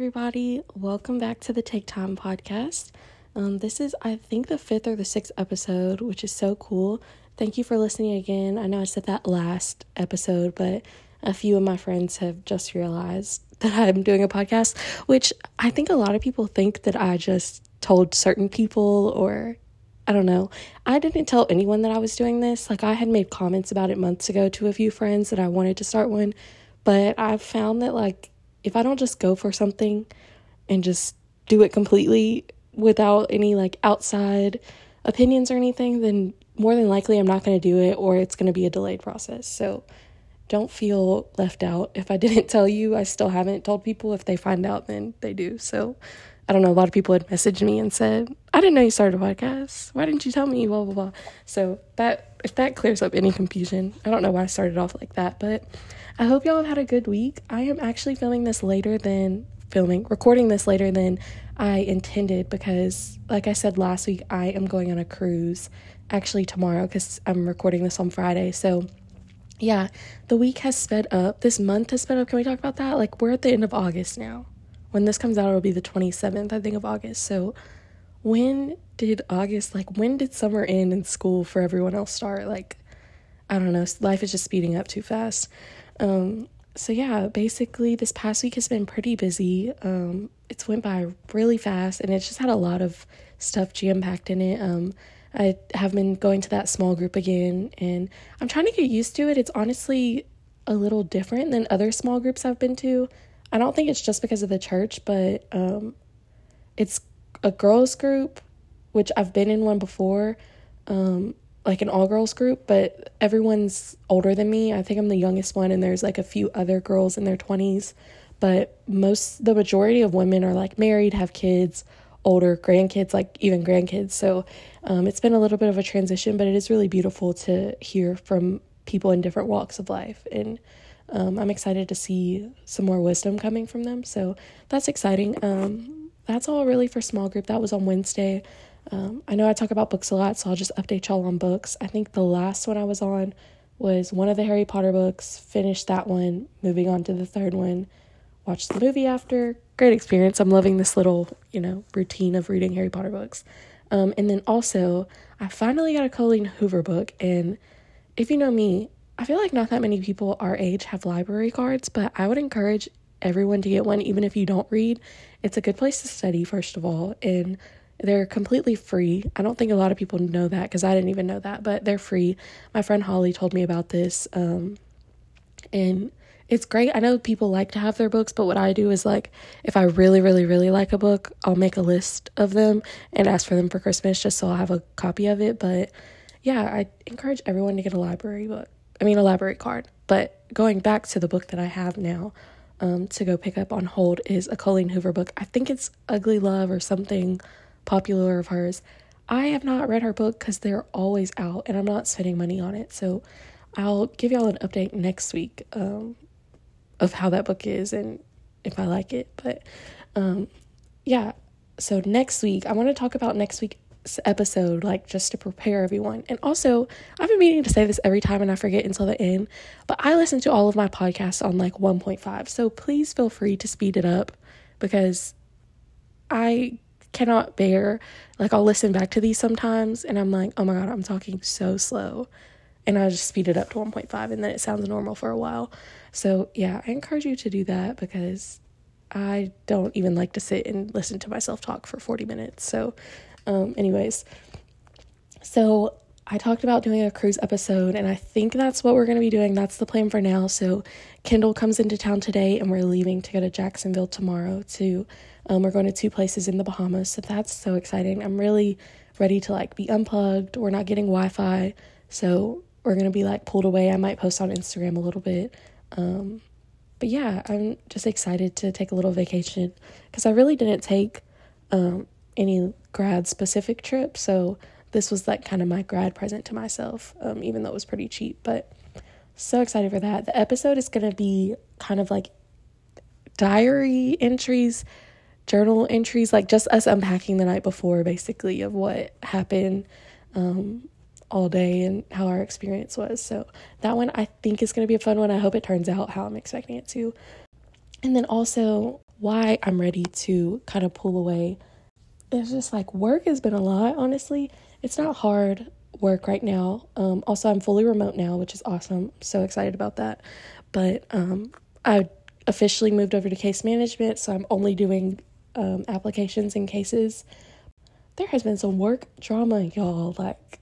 everybody. Welcome back to the Take Time podcast. Um, this is, I think, the fifth or the sixth episode, which is so cool. Thank you for listening again. I know I said that last episode, but a few of my friends have just realized that I'm doing a podcast, which I think a lot of people think that I just told certain people or I don't know. I didn't tell anyone that I was doing this. Like, I had made comments about it months ago to a few friends that I wanted to start one, but I've found that, like, if I don't just go for something and just do it completely without any like outside opinions or anything, then more than likely I'm not going to do it or it's going to be a delayed process. So don't feel left out. If I didn't tell you, I still haven't told people. If they find out, then they do. So I don't know. A lot of people had messaged me and said, I didn't know you started a podcast. Why didn't you tell me? Blah, blah, blah. So that, if that clears up any confusion, I don't know why I started off like that, but I hope y'all have had a good week. I am actually filming this later than filming, recording this later than I intended because, like I said last week, I am going on a cruise actually tomorrow because I'm recording this on Friday. So, yeah, the week has sped up. This month has sped up. Can we talk about that? Like, we're at the end of August now. When this comes out, it'll be the 27th, I think, of August. So, when did August, like, when did summer end and school for everyone else start? Like, I don't know. Life is just speeding up too fast. Um, so yeah, basically this past week has been pretty busy. Um, it's went by really fast and it's just had a lot of stuff jam packed in it. Um, I have been going to that small group again and I'm trying to get used to it. It's honestly a little different than other small groups I've been to. I don't think it's just because of the church, but um, it's a girls group, which I've been in one before. Um, like an all girls group, but everyone's older than me. I think I'm the youngest one, and there's like a few other girls in their 20s. But most, the majority of women are like married, have kids, older grandkids, like even grandkids. So um, it's been a little bit of a transition, but it is really beautiful to hear from people in different walks of life. And um, I'm excited to see some more wisdom coming from them. So that's exciting. Um, that's all really for small group. That was on Wednesday. Um, I know I talk about books a lot, so I'll just update y'all on books. I think the last one I was on was one of the Harry Potter books, finished that one, moving on to the third one, watched the movie after. Great experience. I'm loving this little, you know, routine of reading Harry Potter books. Um, and then also, I finally got a Colleen Hoover book, and if you know me, I feel like not that many people our age have library cards, but I would encourage everyone to get one, even if you don't read. It's a good place to study, first of all, and they're completely free. I don't think a lot of people know that because I didn't even know that, but they're free. My friend Holly told me about this. Um, and it's great. I know people like to have their books, but what I do is like if I really, really, really like a book, I'll make a list of them and ask for them for Christmas just so I'll have a copy of it. But yeah, I encourage everyone to get a library book. I mean, a library card. But going back to the book that I have now um, to go pick up on hold is a Colleen Hoover book. I think it's Ugly Love or something popular of hers. I have not read her book because they're always out and I'm not spending money on it. So I'll give y'all an update next week um, of how that book is and if I like it. But um, yeah, so next week, I want to talk about next week's episode, like just to prepare everyone. And also, I've been meaning to say this every time and I forget until the end, but I listen to all of my podcasts on like 1.5. So please feel free to speed it up because I cannot bear like I'll listen back to these sometimes and I'm like, "Oh my god, I'm talking so slow." And I just speed it up to 1.5 and then it sounds normal for a while. So, yeah, I encourage you to do that because I don't even like to sit and listen to myself talk for 40 minutes. So, um anyways, so I talked about doing a cruise episode, and I think that's what we're going to be doing. That's the plan for now. So, Kendall comes into town today, and we're leaving to go to Jacksonville tomorrow to um, we're going to two places in the Bahamas, so that's so exciting. I'm really ready to like be unplugged. We're not getting Wi Fi, so we're gonna be like pulled away. I might post on Instagram a little bit. Um, but yeah, I'm just excited to take a little vacation because I really didn't take um, any grad specific trip, so this was like kind of my grad present to myself, um, even though it was pretty cheap. But so excited for that. The episode is gonna be kind of like diary entries journal entries, like just us unpacking the night before, basically, of what happened um, all day and how our experience was. So that one I think is going to be a fun one. I hope it turns out how I'm expecting it to. And then also why I'm ready to kind of pull away. It's just like work has been a lot, honestly. It's not hard work right now. Um, also, I'm fully remote now, which is awesome. I'm so excited about that. But um, I officially moved over to case management, so I'm only doing um, applications and cases. There has been some work drama, y'all. Like,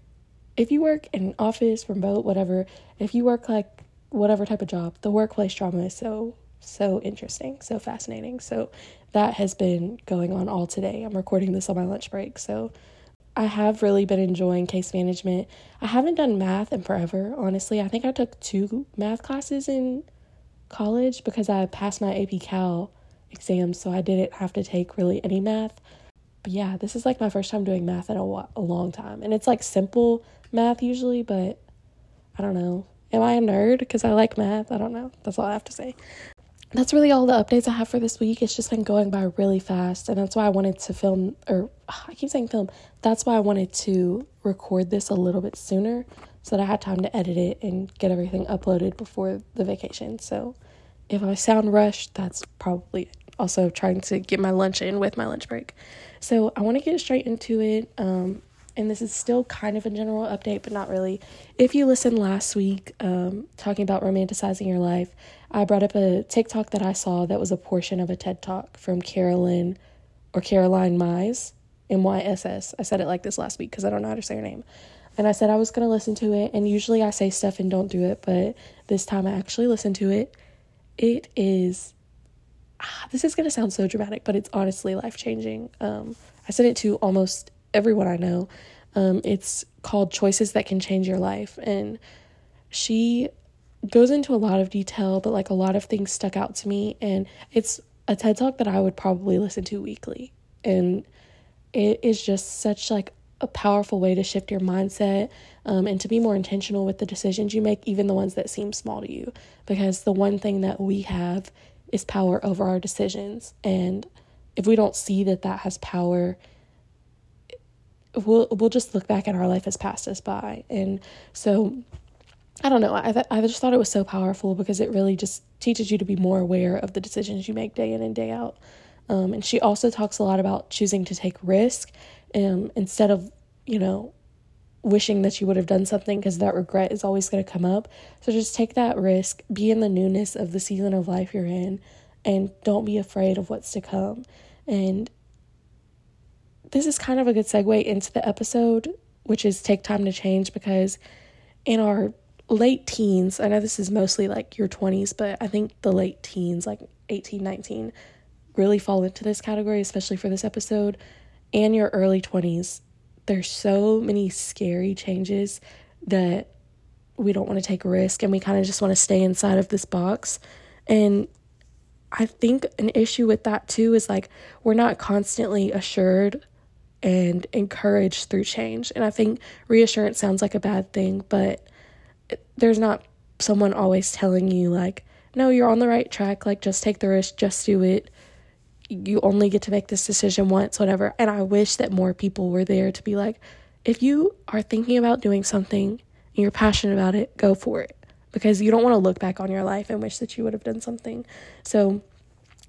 if you work in an office, remote, whatever, if you work like whatever type of job, the workplace drama is so, so interesting, so fascinating. So, that has been going on all today. I'm recording this on my lunch break, so I have really been enjoying case management. I haven't done math in forever, honestly. I think I took two math classes in college because I passed my AP Cal exam, so I didn't have to take really any math. But yeah, this is like my first time doing math in a, a long time. And it's like simple math usually, but I don't know. Am I a nerd because I like math? I don't know. That's all I have to say that's really all the updates I have for this week. It's just been going by really fast, and that's why I wanted to film, or I keep saying film. That's why I wanted to record this a little bit sooner so that I had time to edit it and get everything uploaded before the vacation. So if I sound rushed, that's probably also trying to get my lunch in with my lunch break. So I want to get straight into it. Um, and this is still kind of a general update, but not really. If you listened last week, um, talking about romanticizing your life, I brought up a TikTok that I saw that was a portion of a TED Talk from Carolyn or Caroline Myss, M Y S S. I said it like this last week because I don't know how to say her name. And I said I was going to listen to it, and usually I say stuff and don't do it, but this time I actually listened to it. It is, ah, this is going to sound so dramatic, but it's honestly life changing. Um, I sent it to almost everyone I know. Um, it's called Choices That Can Change Your Life. And she goes into a lot of detail, but like a lot of things stuck out to me. And it's a TED Talk that I would probably listen to weekly. And it is just such like a powerful way to shift your mindset um, and to be more intentional with the decisions you make, even the ones that seem small to you. Because the one thing that we have is power over our decisions. And if we don't see that that has power, we'll we'll just look back at our life as passed us by. And so i don't know. I th- i just thought it was so powerful because it really just teaches you to be more aware of the decisions you make day in and day out. Um, and she also talks a lot about choosing to take risk um, instead of you know wishing that you would have done something because that regret is always going to come up so just take that risk be in the newness of the season of life you're in and don't be afraid of what's to come and this is kind of a good segue into the episode, which is take time to change because in our late teens, I know this is mostly like your 20s, but I think the late teens, like 18, 19, really fall into this category, especially for this episode, and your early 20s. There's so many scary changes that we don't want to take a risk and we kind of just want to stay inside of this box. And I think an issue with that too is like we're not constantly assured and encouraged through change. And I think reassurance sounds like a bad thing, but there's not someone always telling you, like, no, you're on the right track, like, just take the risk, just do it. You only get to make this decision once, whatever. And I wish that more people were there to be like, if you are thinking about doing something and you're passionate about it, go for it. Because you don't want to look back on your life and wish that you would have done something. So,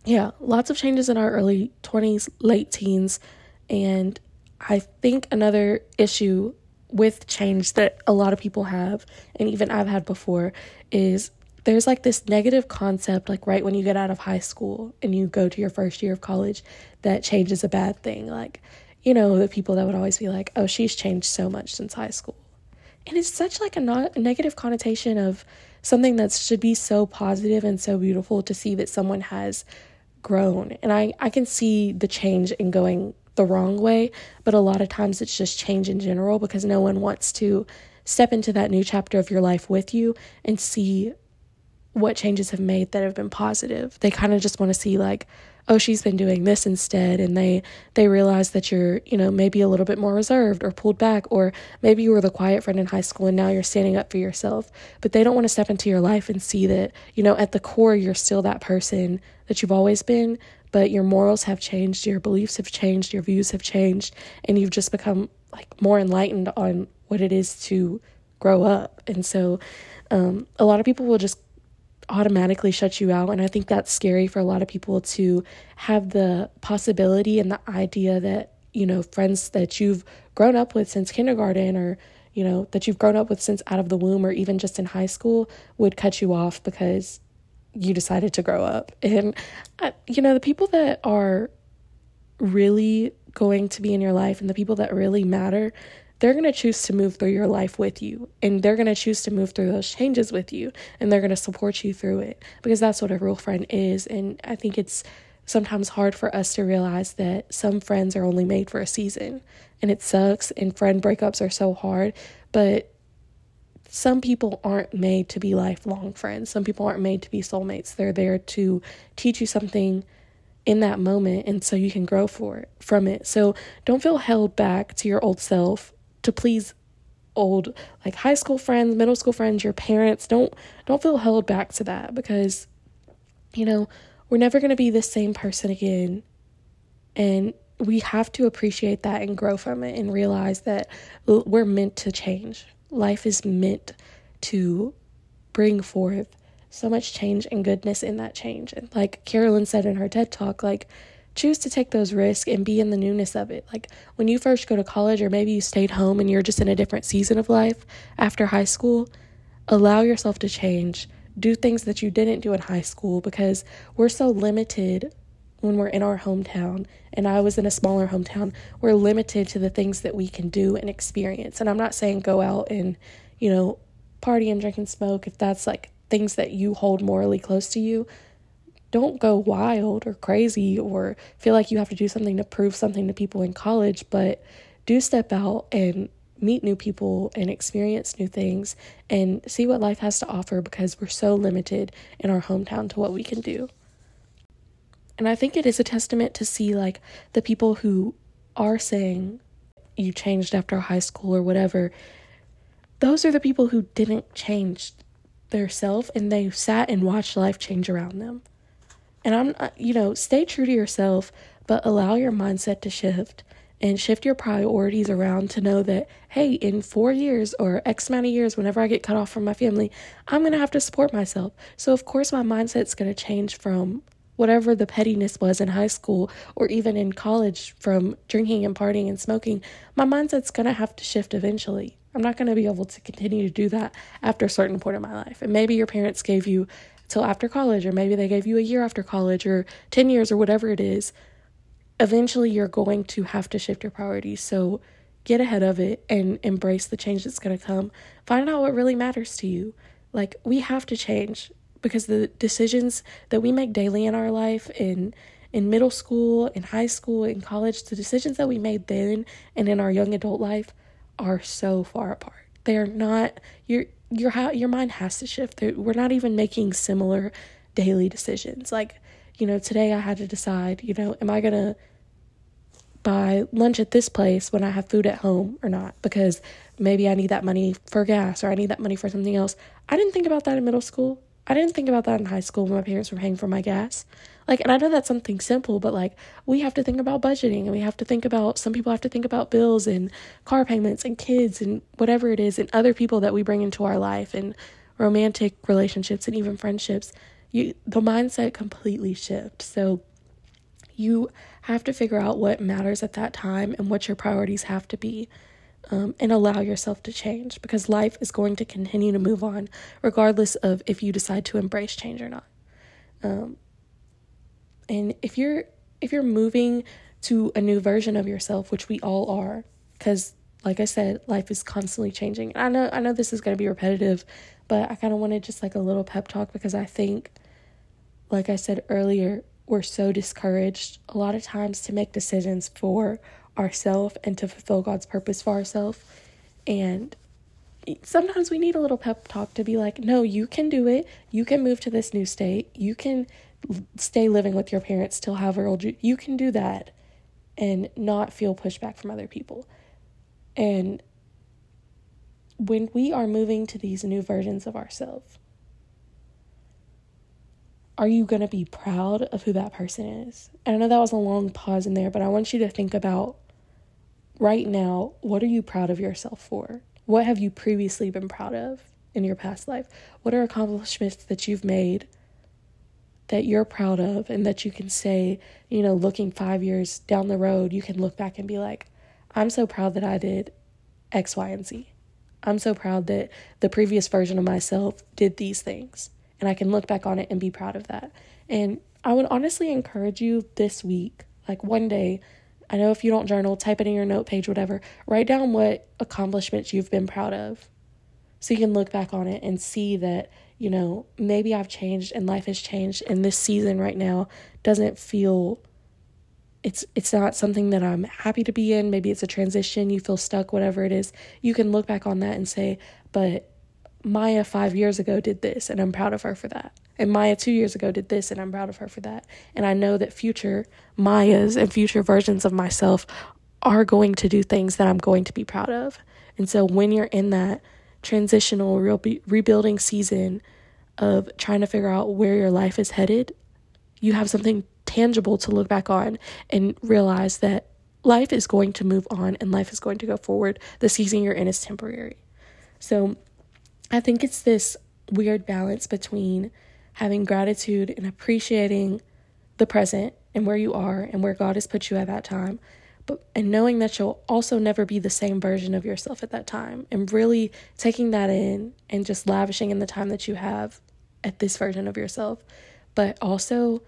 yeah, lots of changes in our early 20s, late teens and I think another issue with change that a lot of people have, and even I've had before, is there's like this negative concept, like right when you get out of high school and you go to your first year of college, that change is a bad thing. Like, you know, the people that would always be like, oh, she's changed so much since high school. And it's such like a, not, a negative connotation of something that should be so positive and so beautiful to see that someone has grown. And I, I can see the change in going the wrong way, but a lot of times it's just change in general because no one wants to step into that new chapter of your life with you and see what changes have made that have been positive. They kind of just want to see like, oh, she's been doing this instead and they they realize that you're, you know, maybe a little bit more reserved or pulled back or maybe you were the quiet friend in high school and now you're standing up for yourself. But they don't want to step into your life and see that, you know, at the core you're still that person that you've always been, but your morals have changed, your beliefs have changed, your views have changed, and you've just become like more enlightened on what it is to grow up. And so um, a lot of people will just automatically shut you out. And I think that's scary for a lot of people to have the possibility and the idea that, you know, friends that you've grown up with since kindergarten or, you know, that you've grown up with since out of the womb or even just in high school would cut you off because you decided to grow up. And, uh, you know, the people that are really going to be in your life and the people that really matter, they're going to choose to move through your life with you and they're going to choose to move through those changes with you and they're going to support you through it because that's what a real friend is. And I think it's sometimes hard for us to realize that some friends are only made for a season and it sucks and friend breakups are so hard, but some people aren't made to be lifelong friends. Some people aren't made to be soulmates. They're there to teach you something in that moment and so you can grow for it from it. So don't feel held back to your old self to please old like high school friends, middle school friends, your parents. Don't don't feel held back to that because you know, we're never going to be the same person again. And we have to appreciate that and grow from it and realize that we're meant to change. Life is meant to bring forth so much change and goodness in that change. And like Carolyn said in her TED talk, like choose to take those risks and be in the newness of it. Like when you first go to college, or maybe you stayed home and you're just in a different season of life after high school, allow yourself to change. Do things that you didn't do in high school because we're so limited when we're in our hometown. And I was in a smaller hometown. We're limited to the things that we can do and experience. And I'm not saying go out and, you know, party and drink and smoke if that's like things that you hold morally close to you, don't go wild or crazy or feel like you have to do something to prove something to people in college, but do step out and meet new people and experience new things and see what life has to offer because we're so limited in our hometown to what we can do. And I think it is a testament to see like the people who are saying you changed after high school or whatever. Those are the people who didn't change their self and they sat and watched life change around them. And I'm, uh, you know, stay true to yourself, but allow your mindset to shift and shift your priorities around to know that, hey, in four years or X amount of years, whenever I get cut off from my family, I'm going to have to support myself. So, of course, my mindset's going to change from whatever the pettiness was in high school or even in college from drinking and partying and smoking. My mindset's going to have to shift eventually. I'm not going to be able to continue to do that after a certain point in my life. And maybe your parents gave you till after college, or maybe they gave you a year after college, or 10 years, or whatever it is. Eventually, you're going to have to shift your priorities. So get ahead of it and embrace the change that's going to come. Find out what really matters to you. Like, we have to change because the decisions that we make daily in our life, in in middle school, in high school, in college, the decisions that we made then and in our young adult life are so far apart. They are not your your mind has to shift. We're not even making similar daily decisions. Like, you know, today I had to decide, you know, am I going to buy lunch at this place when I have food at home or not because maybe I need that money for gas or I need that money for something else. I didn't think about that in middle school. I didn't think about that in high school when my parents were paying for my gas. Like, and I know that's something simple, but like, we have to think about budgeting and we have to think about, some people have to think about bills and car payments and kids and whatever it is and other people that we bring into our life and romantic relationships and even friendships. You, the mindset completely shifts. So, you have to figure out what matters at that time and what your priorities have to be. Um, and allow yourself to change because life is going to continue to move on regardless of if you decide to embrace change or not. Um, and if you're if you're moving to a new version of yourself, which we all are, because like I said, life is constantly changing. I know I know this is going to be repetitive, but I kind of wanted just like a little pep talk because I think like I said earlier, we're so discouraged a lot of times to make decisions for ourselves and to fulfill God's purpose for ourselves. And sometimes we need a little pep talk to be like, no, you can do it. You can move to this new state. You can stay living with your parents till however old you you can do that and not feel pushback from other people. And when we are moving to these new versions of ourselves, are you going to be proud of who that person is? And I know that was a long pause in there, but I want you to think about right now what are you proud of yourself for? What have you previously been proud of? in your past life? What are accomplishments that you've made that you're proud of and that you can say, you know, looking five years down the road, you can look back and be like, I'm so proud that I did X, Y, and Z. I'm so proud that the previous version of myself did these things. And I can look back on it and be proud of that. And I would honestly encourage you this week, like one day, I know if you don't journal, type it in your note page, whatever, write down what accomplishments you've been proud of. So you can look back on it and see that, you know, maybe I've changed and life has changed and this season right now doesn't feel it's it's not something that I'm happy to be in. Maybe it's a transition, you feel stuck, whatever it is. You can look back on that and say, but Maya 5 years ago did this and I'm proud of her for that. And Maya 2 years ago did this and I'm proud of her for that. And I know that future Mayas and future versions of myself are going to do things that I'm going to be proud of. And so when you're in that transitional re- rebuilding season of trying to figure out where your life is headed, you have something tangible to look back on and realize that life is going to move on and life is going to go forward. The season you're in is temporary. So I think it's this weird balance between having gratitude and appreciating the present and where you are and where God has put you at that time. But and knowing that you'll also never be the same version of yourself at that time and really taking that in and just lavishing in the time that you have at this version of yourself, but also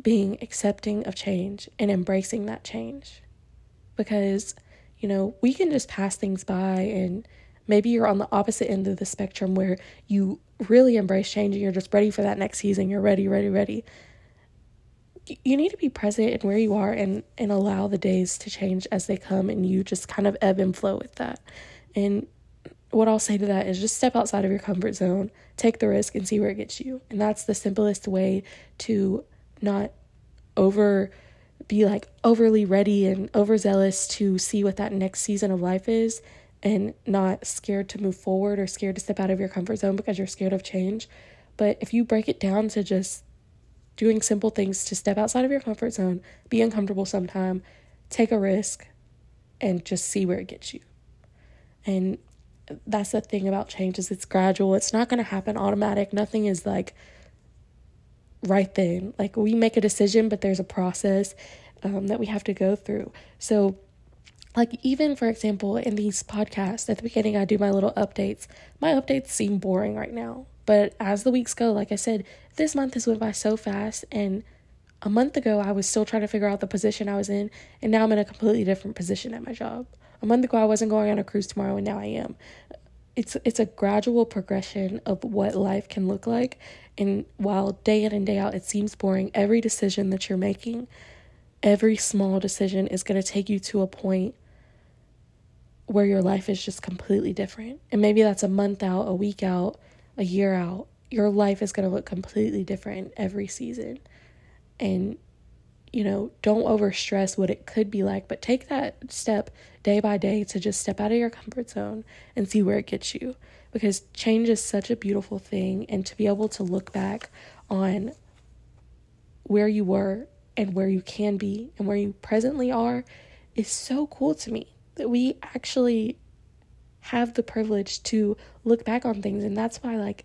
being accepting of change and embracing that change. Because, you know, we can just pass things by and maybe you're on the opposite end of the spectrum where you really embrace change and you're just ready for that next season. You're ready, ready, ready. You need to be present in where you are and, and allow the days to change as they come and you just kind of ebb and flow with that. And what I'll say to that is just step outside of your comfort zone, take the risk, and see where it gets you. And that's the simplest way to not over be like overly ready and overzealous to see what that next season of life is and not scared to move forward or scared to step out of your comfort zone because you're scared of change. But if you break it down to just doing simple things to step outside of your comfort zone, be uncomfortable sometime, take a risk, and just see where it gets you. And that's the thing about change is it's gradual. It's not going to happen automatic. Nothing is like right then. Like we make a decision, but there's a process um, that we have to go through. So, like, even for example, in these podcasts at the beginning, I do my little updates. My updates seem boring right now, but as the weeks go, like I said, this month has went by so fast. And a month ago, I was still trying to figure out the position I was in, and now I'm in a completely different position at my job. A month ago, I wasn't going on a cruise tomorrow, and now I am it's it's a gradual progression of what life can look like and while day in and day out it seems boring every decision that you're making every small decision is going to take you to a point where your life is just completely different. And maybe that's a month out a week out a year out. Your life is going to look completely different every season. And you know, don't over stress what it could be like, but take that step day by day to just step out of your comfort zone and see where it gets you. Because change is such a beautiful thing, and to be able to look back on where you were and where you can be and where you presently are is so cool to me that we actually have the privilege to look back on things. And that's why, like,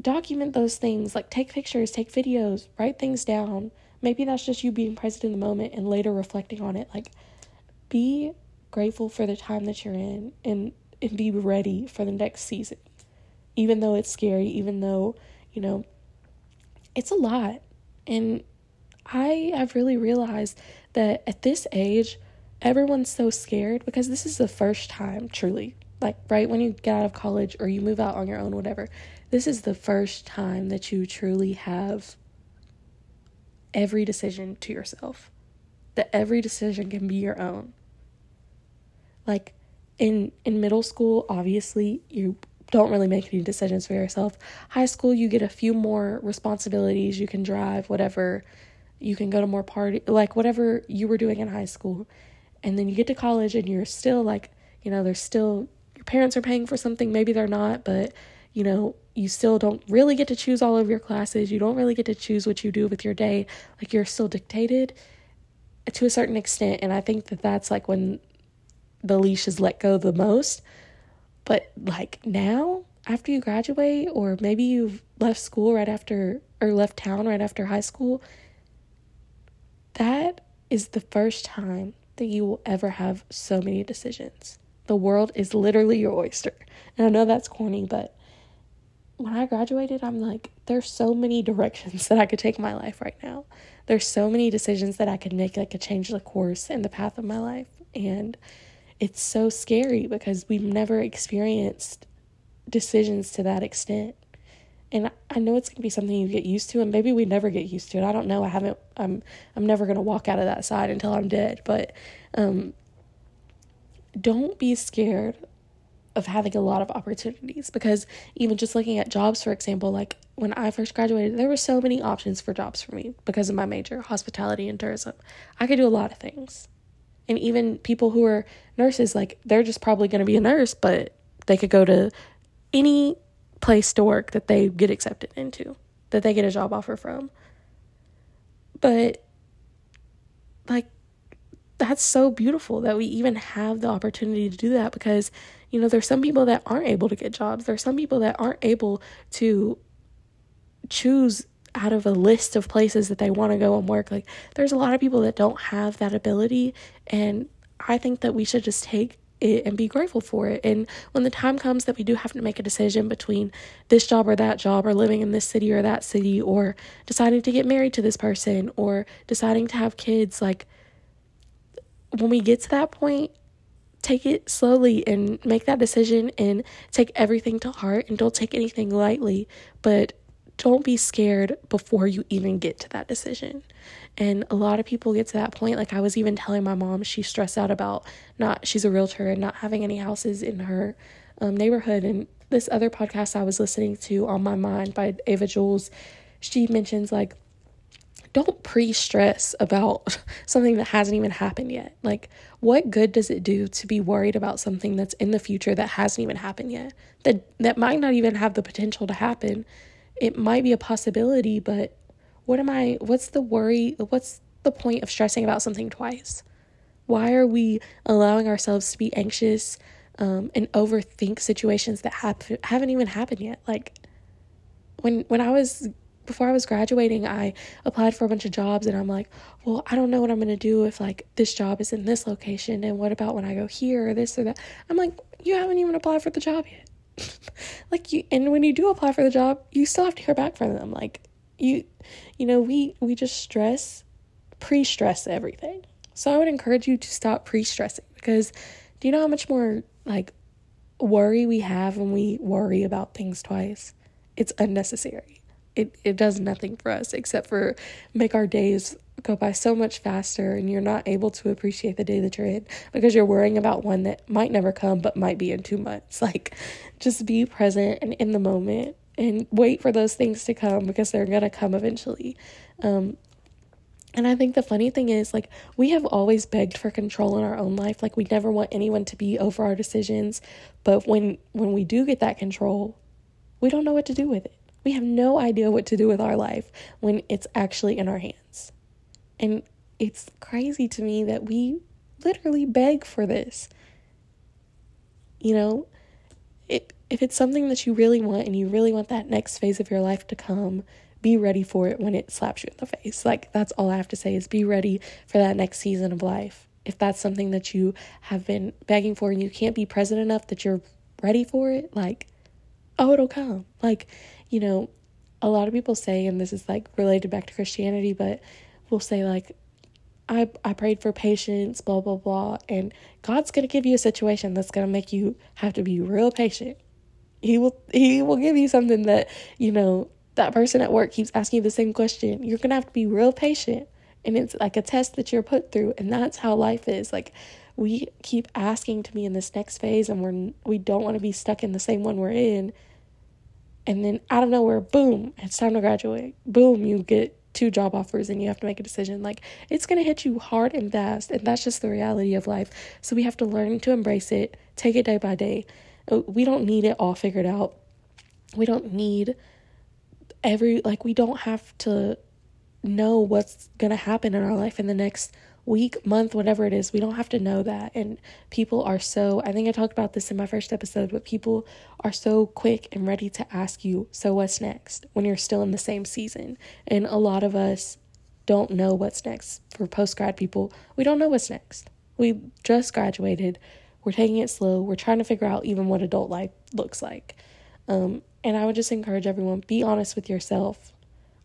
document those things, like, take pictures, take videos, write things down maybe that's just you being present in the moment and later reflecting on it. Like, be grateful for the time that you're in and, and be ready for the next season. Even though it's scary, even though, you know, it's a lot. And I have really realized that at this age, everyone's so scared because this is the first time, truly, like right when you get out of college or you move out on your own, whatever, this is the first time that you truly have every decision to yourself. That every decision can be your own. Like in in middle school, obviously you don't really make any decisions for yourself. High school, you get a few more responsibilities. You can drive, whatever. You can go to more party, like whatever you were doing in high school. And then you get to college and you're still like, you know, there's still your parents are paying for something, maybe they're not, but you know, you still don't really get to choose all of your classes. You don't really get to choose what you do with your day. Like you're still dictated to a certain extent. And I think that that's like when the leash is let go the most. But like now, after you graduate, or maybe you've left school right after, or left town right after high school, that is the first time that you will ever have so many decisions. The world is literally your oyster. And I know that's corny, but when I graduated, I'm like, there's so many directions that I could take my life right now. There's so many decisions that I could make that could change the course and the path of my life. And it's so scary because we've never experienced decisions to that extent. And I know it's gonna be something you get used to, and maybe we never get used to it. I don't know. I haven't. I'm. I'm never gonna walk out of that side until I'm dead. But, um, don't be scared of having a lot of opportunities because even just looking at jobs, for example, like when I first graduated, there were so many options for jobs for me because of my major, hospitality and tourism. I could do a lot of things. And even people who are nurses, like they're just probably to be a nurse, but they could go to any place to work that they get accepted into, that they get a job offer from. But like that's so beautiful that we even have the opportunity to do that because you know there's some people that aren't able to get jobs there's some people that aren't able to choose out of a list of places that they want to go and work like there's a lot of people that don't have that ability and i think that we should just take it and be grateful for it. And when the time comes that we do have to make a decision between this job or that job or living in this city or that city or deciding to get married to this person or deciding to have kids like when we get to that point, take it slowly and make that decision and take everything to heart and don't take anything lightly, but don't be scared before you even get to that decision. And a lot of people get to that point. Like I was even telling my mom, she's stressed out about not, she's a realtor and not having any houses in her um, neighborhood. And this other podcast I was listening to on my mind by Ava Jules, she mentions like don't pre stress about something that hasn't even happened yet. Like, what good does it do to be worried about something that's in the future that hasn't even happened yet? That that might not even have the potential to happen. It might be a possibility, but what am I what's the worry what's the point of stressing about something twice? Why are we allowing ourselves to be anxious um, and overthink situations that have, haven't even happened yet? Like when when I was before I was graduating, I applied for a bunch of jobs and I'm like, well, I don't know what I'm going to do if like this job is in this location and what about when I go here or this or that. I'm like, you haven't even applied for the job yet. like you and when you do apply for the job, you still have to hear back from them. Like you you know, we we just stress pre-stress everything. So I would encourage you to stop pre-stressing because do you know how much more like worry we have when we worry about things twice? It's unnecessary it, it does nothing for us except for make our days go by so much faster and you're not able to appreciate the day that you're in because you're worrying about one that might never come but might be in two months like just be present and in the moment and wait for those things to come because they're gonna come eventually um, and I think the funny thing is, like, we have always begged for control in our own life. Like, we never want anyone to be over our decisions. But when when we do get that control, we don't know what to do with it. We have no idea what to do with our life when it's actually in our hands. And it's crazy to me that we literally beg for this. You know, it, if it's something that you really want and you really want that next phase of your life to come, be ready for it when it slaps you in the face. Like, that's all I have to say is be ready for that next season of life. If that's something that you have been begging for and you can't be present enough that you're ready for it, like, oh, it'll come. Like, you know, a lot of people say, and this is like related back to Christianity, but will say like, I I prayed for patience, blah blah blah, and God's gonna give you a situation that's gonna make you have to be real patient. He will he will give you something that you know that person at work keeps asking you the same question. You're gonna have to be real patient, and it's like a test that you're put through, and that's how life is. Like we keep asking to be in this next phase, and we're we don't want to be stuck in the same one we're in and then out of nowhere, boom, it's time to graduate. Boom, you get two job offers and you have to make a decision. Like it's going to hit you hard and fast, and that's just the reality of life. So we have to learn to embrace it, take it day by day. Uh, we don't need it all figured out. We don't need every like we don't have to know what's going to happen in our life in the next week, month, whatever it is. We don't have to know that. And people are so, I think I talked about this in my first episode, but people are so quick and ready to ask you, so what's next when you're still in the same season? And a lot of us don't know what's next. For post grad people, we don't know what's next. We just graduated. We're taking it slow. We're trying to figure out even what adult life looks like. Um, and I would just encourage everyone be honest with yourself.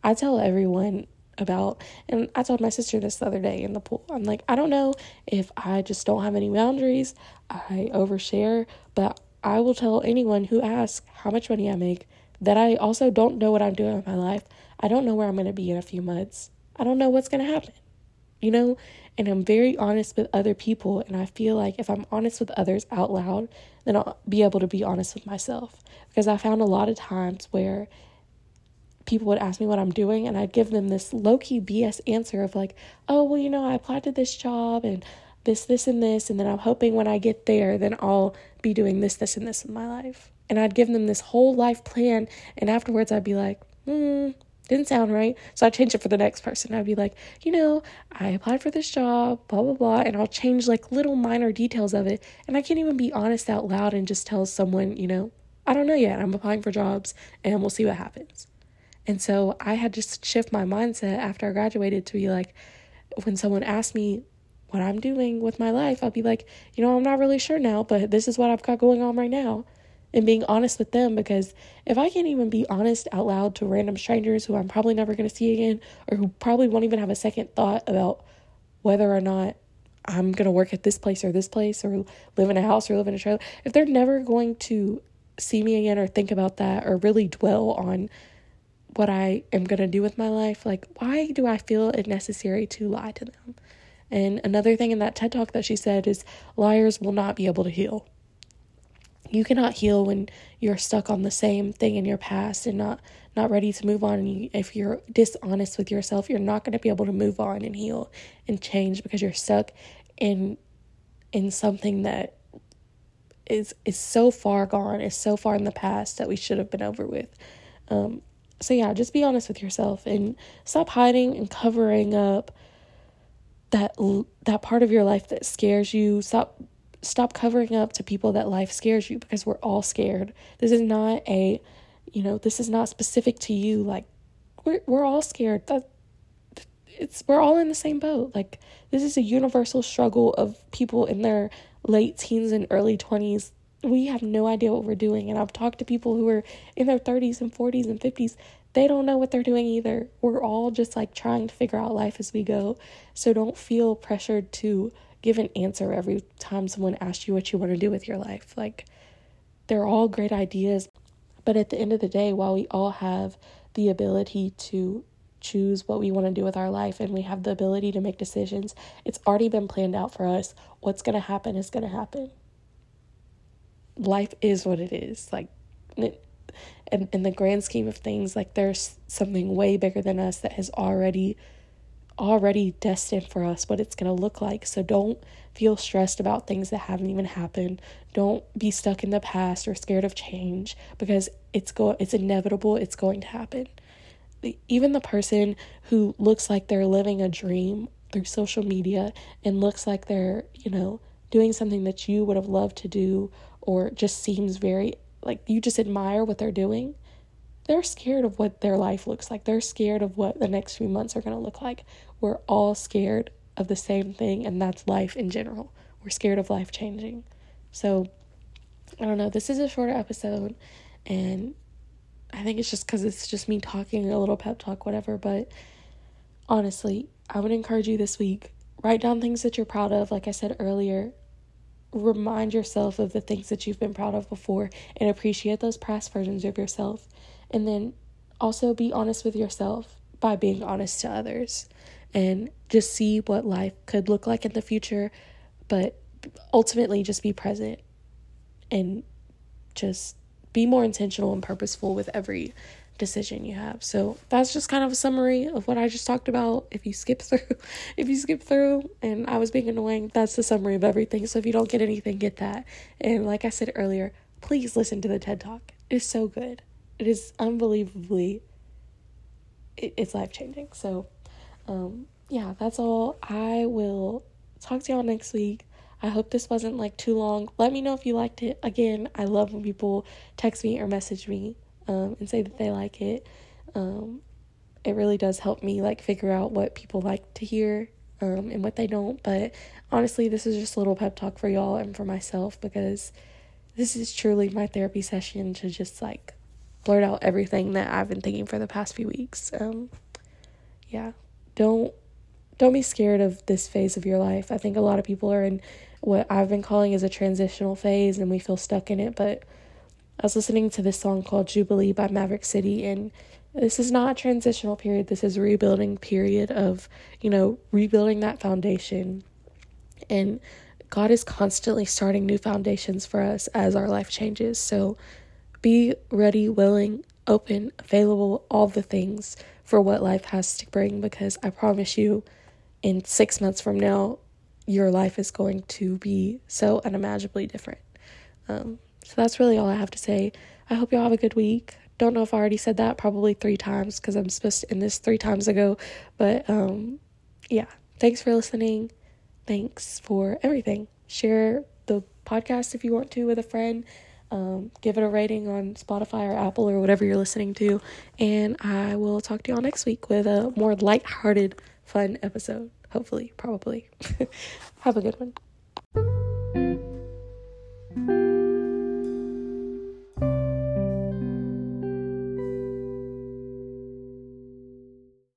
I tell everyone about and I told my sister this the other day in the pool. I'm like, I don't know if I just don't have any boundaries, I overshare, but I will tell anyone who asks how much money I make that I also don't know what I'm doing with my life. I don't know where I'm going to be in a few months. I don't know what's going to happen. You know, and I'm very honest with other people and I feel like if I'm honest with others out loud, then I'll be able to be honest with myself because I found a lot of times where people would ask me what I'm doing, and I'd give them this low key BS answer of like, oh, well, you know, I applied to this job and this, this, and this, and then I'm hoping when I get there, then I'll be doing this, this, and this in my life. And I'd give them this whole life plan, and afterwards I'd be like, hmm, didn't sound right. So I'd change it for the next person. I'd be like, you know, I applied for this job, blah, blah, blah. And I'll change like little minor details of it. And I can't even be honest out loud and just tell someone, you know, I don't know yet. I'm applying for jobs and we'll see what happens. And so I had to shift my mindset after I graduated to be like, when someone asked me what I'm doing with my life, I'll be like, you know, I'm not really sure now, but this is what I've got going on right now. And being honest with them because if I can't even be honest out loud to random strangers who I'm probably never going to see again or who probably won't even have a second thought about whether or not I'm going to work at this place or this place or live in a house or live in a trailer, if they're never going to see me again or think about that or really dwell on what I am going to do with my life, like, why do I feel it necessary to lie to them? And another thing in that TED talk that she said is liars will not be able to heal. You cannot heal when you're stuck on the same thing in your past and not not ready to move on. And you, if you're dishonest with yourself, you're not going to be able to move on and heal and change because you're stuck in in something that is is so far gone, is so far in the past that we should have been over with. Um, so yeah, just be honest with yourself and stop hiding and covering up that that part of your life that scares you. Stop stop covering up to people that life scares you because we're all scared. This is not a you know, this is not specific to you like we're we're all scared. That it's we're all in the same boat. Like this is a universal struggle of people in their late teens and early 20s we have no idea what we're doing. And I've talked to people who are in their 30s and 40s and 50s. They don't know what they're doing either. We're all just like trying to figure out life as we go. So don't feel pressured to give an answer every time someone asks you what you want to do with your life. Like, they're all great ideas. But at the end of the day, while we all have the ability to choose what we want to do with our life and we have the ability to make decisions, it's already been planned out for us. What's going to happen is going to happen life is what it is. Like, in, in the grand scheme of things, like there's something way bigger than us that has already already destined for us what it's going to look like. So don't feel stressed about things that haven't even happened. Don't be stuck in the past or scared of change because it's go it's inevitable, it's going to happen. Even the person who looks like they're living a dream through social media and looks like they're, you know, doing something that you would have loved to do or just seems very like you just admire what they're doing, they're scared of what their life looks like. They're scared of what the next few months are going to look like. We're all scared of the same thing, and that's life in general. We're scared of life changing. So, I don't know. This is a shorter episode, and I think it's just because it's just me talking a little pep talk, whatever. But honestly, I would encourage you this week write down things that you're proud of. Like I said earlier, remind yourself of the things that you've been proud of before and appreciate those past versions of yourself. And then also be honest with yourself by being honest to others and just see what life could look like in the future, but ultimately just be present and just be more intentional and purposeful with every decision you have. So that's just kind of a summary of what I just talked about. If you skip through, if you skip through and I was being annoying, that's the summary of everything. So if you don't get anything, get that. And like I said earlier, please listen to the TED Talk. It is so good. It is unbelievably it, it's life changing. So um yeah, that's all. I will talk to y'all next week. I hope this wasn't like too long. Let me know if you liked it. Again, I love when people text me or message me um, and say that they like it. Um, it really does help me like figure out what people like to hear um, and what they don't. But honestly, this is just a little pep talk for y'all and for myself because this is truly my therapy session to just like blurt out everything that I've been thinking for the past few weeks. Um, yeah, don't don't be scared of this phase of your life. I think a lot of people are in what I've been calling as a transitional phase and we feel stuck in it. But I was listening to this song called Jubilee by Maverick City and this is not a transitional period. This is a rebuilding period of, you know, rebuilding that foundation. And God is constantly starting new foundations for us as our life changes. So be ready, willing, open, available, all the things for what life has to bring because I promise you, in six months from now, your life is going to be so unimaginably different. Um, so that's really all I have to say. I hope y'all have a good week. Don't know if I already said that, probably three times because I'm supposed to end this three times ago. But um, yeah, thanks for listening. Thanks for everything. Share the podcast if you want to with a friend. Um, give it a rating on Spotify or Apple or whatever you're listening to. And I will talk to y'all next week with a more light-hearted, fun episode. Hopefully, probably. Have a good one.